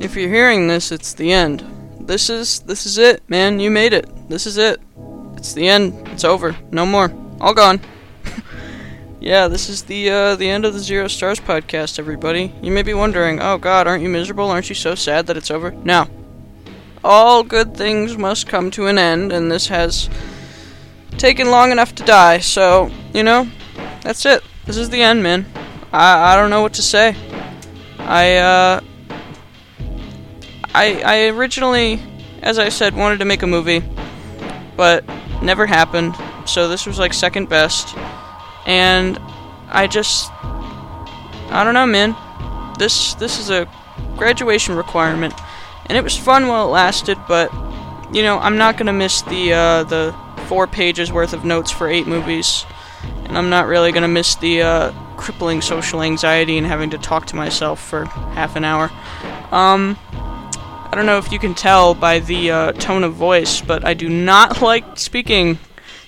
if you're hearing this, it's the end. This is this is it, man. You made it. This is it. It's the end. It's over. No more. All gone. yeah, this is the uh, the end of the Zero Stars podcast, everybody. You may be wondering, oh God, aren't you miserable? Aren't you so sad that it's over? No. All good things must come to an end, and this has taken long enough to die. So you know, that's it. This is the end, man. I I don't know what to say. I uh I I originally, as I said, wanted to make a movie, but never happened. So this was like second best, and I just I don't know, man. This this is a graduation requirement, and it was fun while it lasted, but you know I'm not gonna miss the uh, the four pages worth of notes for eight movies, and I'm not really gonna miss the uh, crippling social anxiety and having to talk to myself for half an hour. Um, I don't know if you can tell by the uh, tone of voice, but I do not like speaking,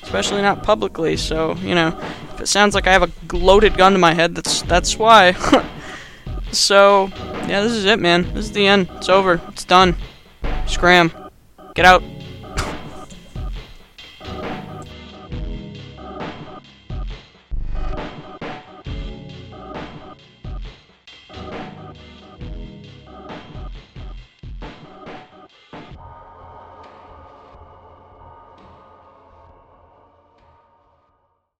especially not publicly. So you know, if it sounds like I have a loaded gun to my head, that's that's why. so yeah, this is it, man. This is the end. It's over. It's done. Scram. Get out.